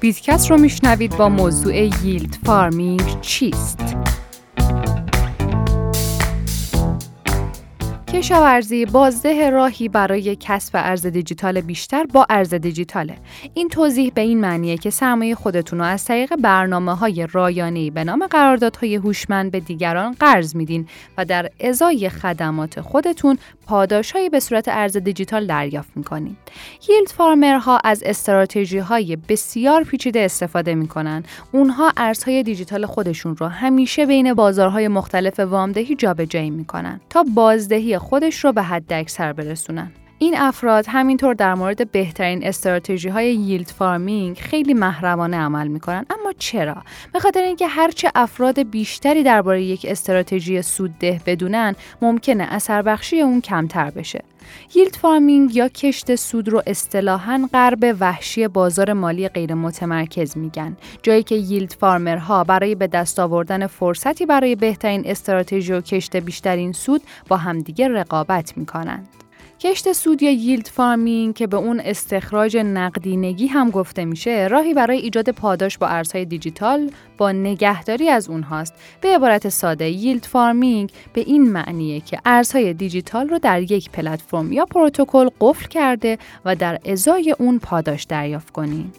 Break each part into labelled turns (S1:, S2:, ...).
S1: بیتکست رو میشنوید با موضوع yield farming چیست؟ کشاورزی بازده راهی برای کسب ارز دیجیتال بیشتر با ارز دیجیتاله. این توضیح به این معنیه که سرمایه خودتون رو از طریق برنامه های رایانه‌ای به نام قراردادهای هوشمند به دیگران قرض میدین و در ازای خدمات خودتون پاداشهایی به صورت ارز دیجیتال دریافت می‌کنین. ییلد فارمرها از استراتژی های بسیار پیچیده استفاده می‌کنن. اونها ارزهای دیجیتال خودشون رو همیشه بین بازارهای مختلف وامدهی جابجایی می‌کنن تا بازدهی خودش رو به حد اکثر برسونن. این افراد همینطور در مورد بهترین استراتژی های ییلد فارمینگ خیلی محرمانه عمل می‌کنن. اما چرا؟ به خاطر اینکه هرچه افراد بیشتری درباره یک استراتژی سودده بدونن ممکنه اثر بخشی اون کمتر بشه. yield farming یا کشت سود رو اصطلاحاً غرب وحشی بازار مالی غیر متمرکز میگن. جایی که yield farmer ها برای به دست آوردن فرصتی برای بهترین استراتژی و کشت بیشترین سود با همدیگه رقابت می‌کنند. کشت سود یا yield farming که به اون استخراج نقدینگی هم گفته میشه راهی برای ایجاد پاداش با ارزهای دیجیتال با نگهداری از اونهاست به عبارت ساده yield farming به این معنیه که ارزهای دیجیتال رو در یک پلتفرم یا پروتکل قفل کرده و در ازای اون پاداش دریافت کنیم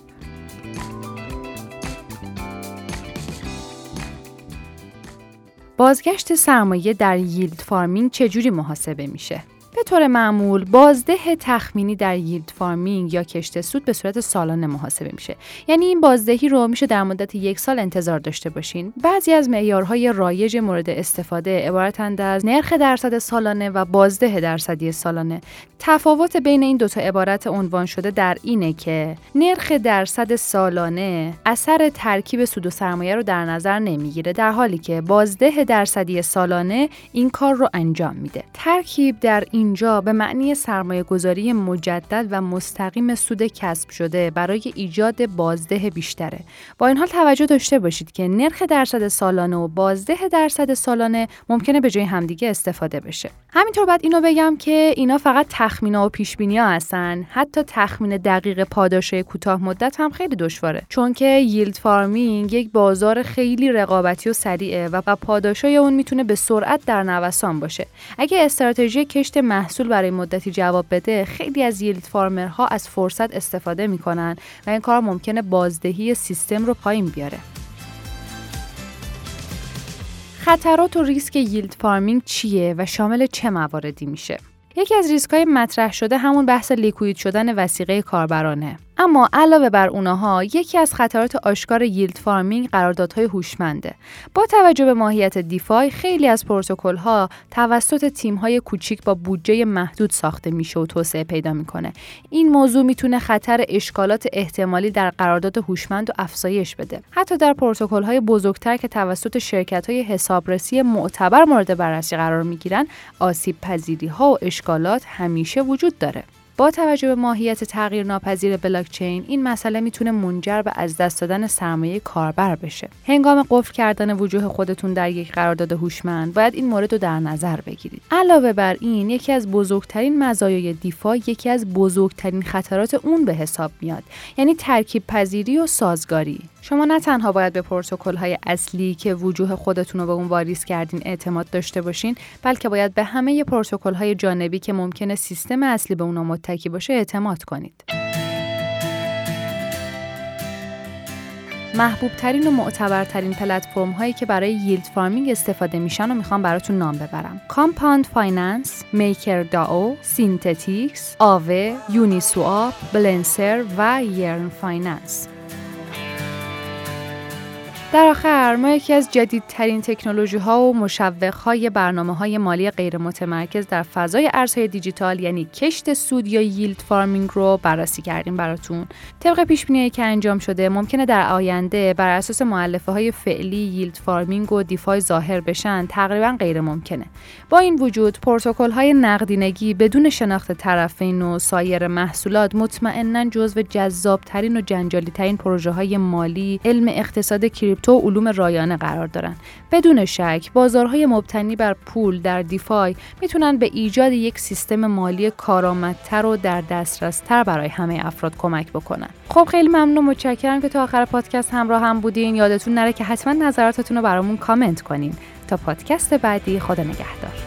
S1: بازگشت سرمایه در yield farming چجوری محاسبه میشه؟ به طور معمول بازده تخمینی در yield farming یا کشت سود به صورت سالانه محاسبه میشه. یعنی این بازدهی رو میشه در مدت یک سال انتظار داشته باشین. بعضی از معیارهای رایج مورد استفاده عبارتند از نرخ درصد سالانه و بازده درصدی سالانه. تفاوت بین این دوتا عبارت عنوان شده در اینه که نرخ درصد سالانه اثر ترکیب سود و سرمایه رو در نظر نمی‌گیره در حالی که بازده درصدی سالانه این کار رو انجام میده. ترکیب در این اینجا به معنی سرمایه گذاری مجدد و مستقیم سود کسب شده برای ایجاد بازده بیشتره. با این حال توجه داشته باشید که نرخ درصد سالانه و بازده درصد سالانه ممکنه به جای همدیگه استفاده بشه. همینطور بعد اینو بگم که اینا فقط تخمینا و پیش ها هستن. حتی تخمین دقیق پاداش کوتاه مدت هم خیلی دشواره. چون که ییلد فارمینگ یک بازار خیلی رقابتی و سریعه و پاداشای اون می‌تونه به سرعت در نوسان باشه. اگه استراتژی کشت محصول برای مدتی جواب بده خیلی از ییلد فارمرها از فرصت استفاده می‌کنن و این کار ممکنه بازدهی سیستم رو پایین بیاره. خطرات و ریسک yield farming چیه و شامل چه مواردی میشه؟ یکی از ریسک های مطرح شده همون بحث liquid شدن وثیقه کاربرانه. اما علاوه بر اونها یکی از خطرات آشکار yield farming قراردادهای هوشمنده. با توجه به ماهیت DeFi خیلی از پروتکل ها توسط تیم های کوچیک با بودجه محدود ساخته میشه و توسعه پیدا می‌کنه. این موضوع می‌تونه خطر اشکالات احتمالی در قرارداد هوشمند و افزایش بده. حتی در پروتکل های بزرگتر که توسط شرکت های حسابرسی معتبر مورد بررسی قرار می‌گیرن آسیب پذیری ها و اشکالات همیشه وجود داره. با توجه به ماهیت تغییر ناپذیر بلاکچین این مسئله می‌تونه منجر به از دست دادن سرمایه کاربر بشه. هنگام قفل کردن وجوه خودتون در یک قرارداد هوشمند باید این مورد رو در نظر بگیرید. علاوه بر این یکی از بزرگترین مزایای دیفا یکی از بزرگترین خطرات اون به حساب میاد یعنی ترکیب پذیری و سازگاری. شما نه تنها باید به پروتکل های اصلی که وجوه خودتون رو به اون واریز کردین اعتماد داشته باشین بلکه باید به همه پروتکل های جانبی که ممکنه سیستم اصلی به اونا متکی باشه اعتماد کنید. محبوب ترین و معتبرترین پلتفرم هایی که برای yield farming استفاده میشن و می‌خوام براتون نام ببرم. Compound Finance، MakerDAO، Synthetix، Aave، Uniswap، Balancer و Yearn Finance در آخر ما یکی از جدیدترین تکنولوژی ها و مشوق های برنامه های مالی غیر متمرکز در فضای ارزهای دیجیتال یعنی کشت سود یا yield farming رو بررسی کردیم براتون. طبق پیش بینی که انجام شده ممکنه در آینده بر اساس مؤلفه های فعلی yield farming و DeFi ظاهر بشن تقریبا غیر ممکنه با این وجود پروتکل های نقدینگی بدون شناخت طرفین و سایر محصولات مطمئنا جزو جذابترین و جنجالی ترین پروژه های مالی علم اقتصاد کریپتو و علوم رایانه قرار دارن. بدون شک بازارهای مبتنی بر پول در دیفای می‌تونن به ایجاد یک سیستم مالی کارآمدتر و در دسترستر برای همه افراد کمک بکنن. خب خیلی ممنون متشکرم که تا آخر پادکست همراه هم بودین. یادتون نره که حتما نظراتتون رو برامون کامنت کنین. تا پادکست بعدی خدا نگهدار.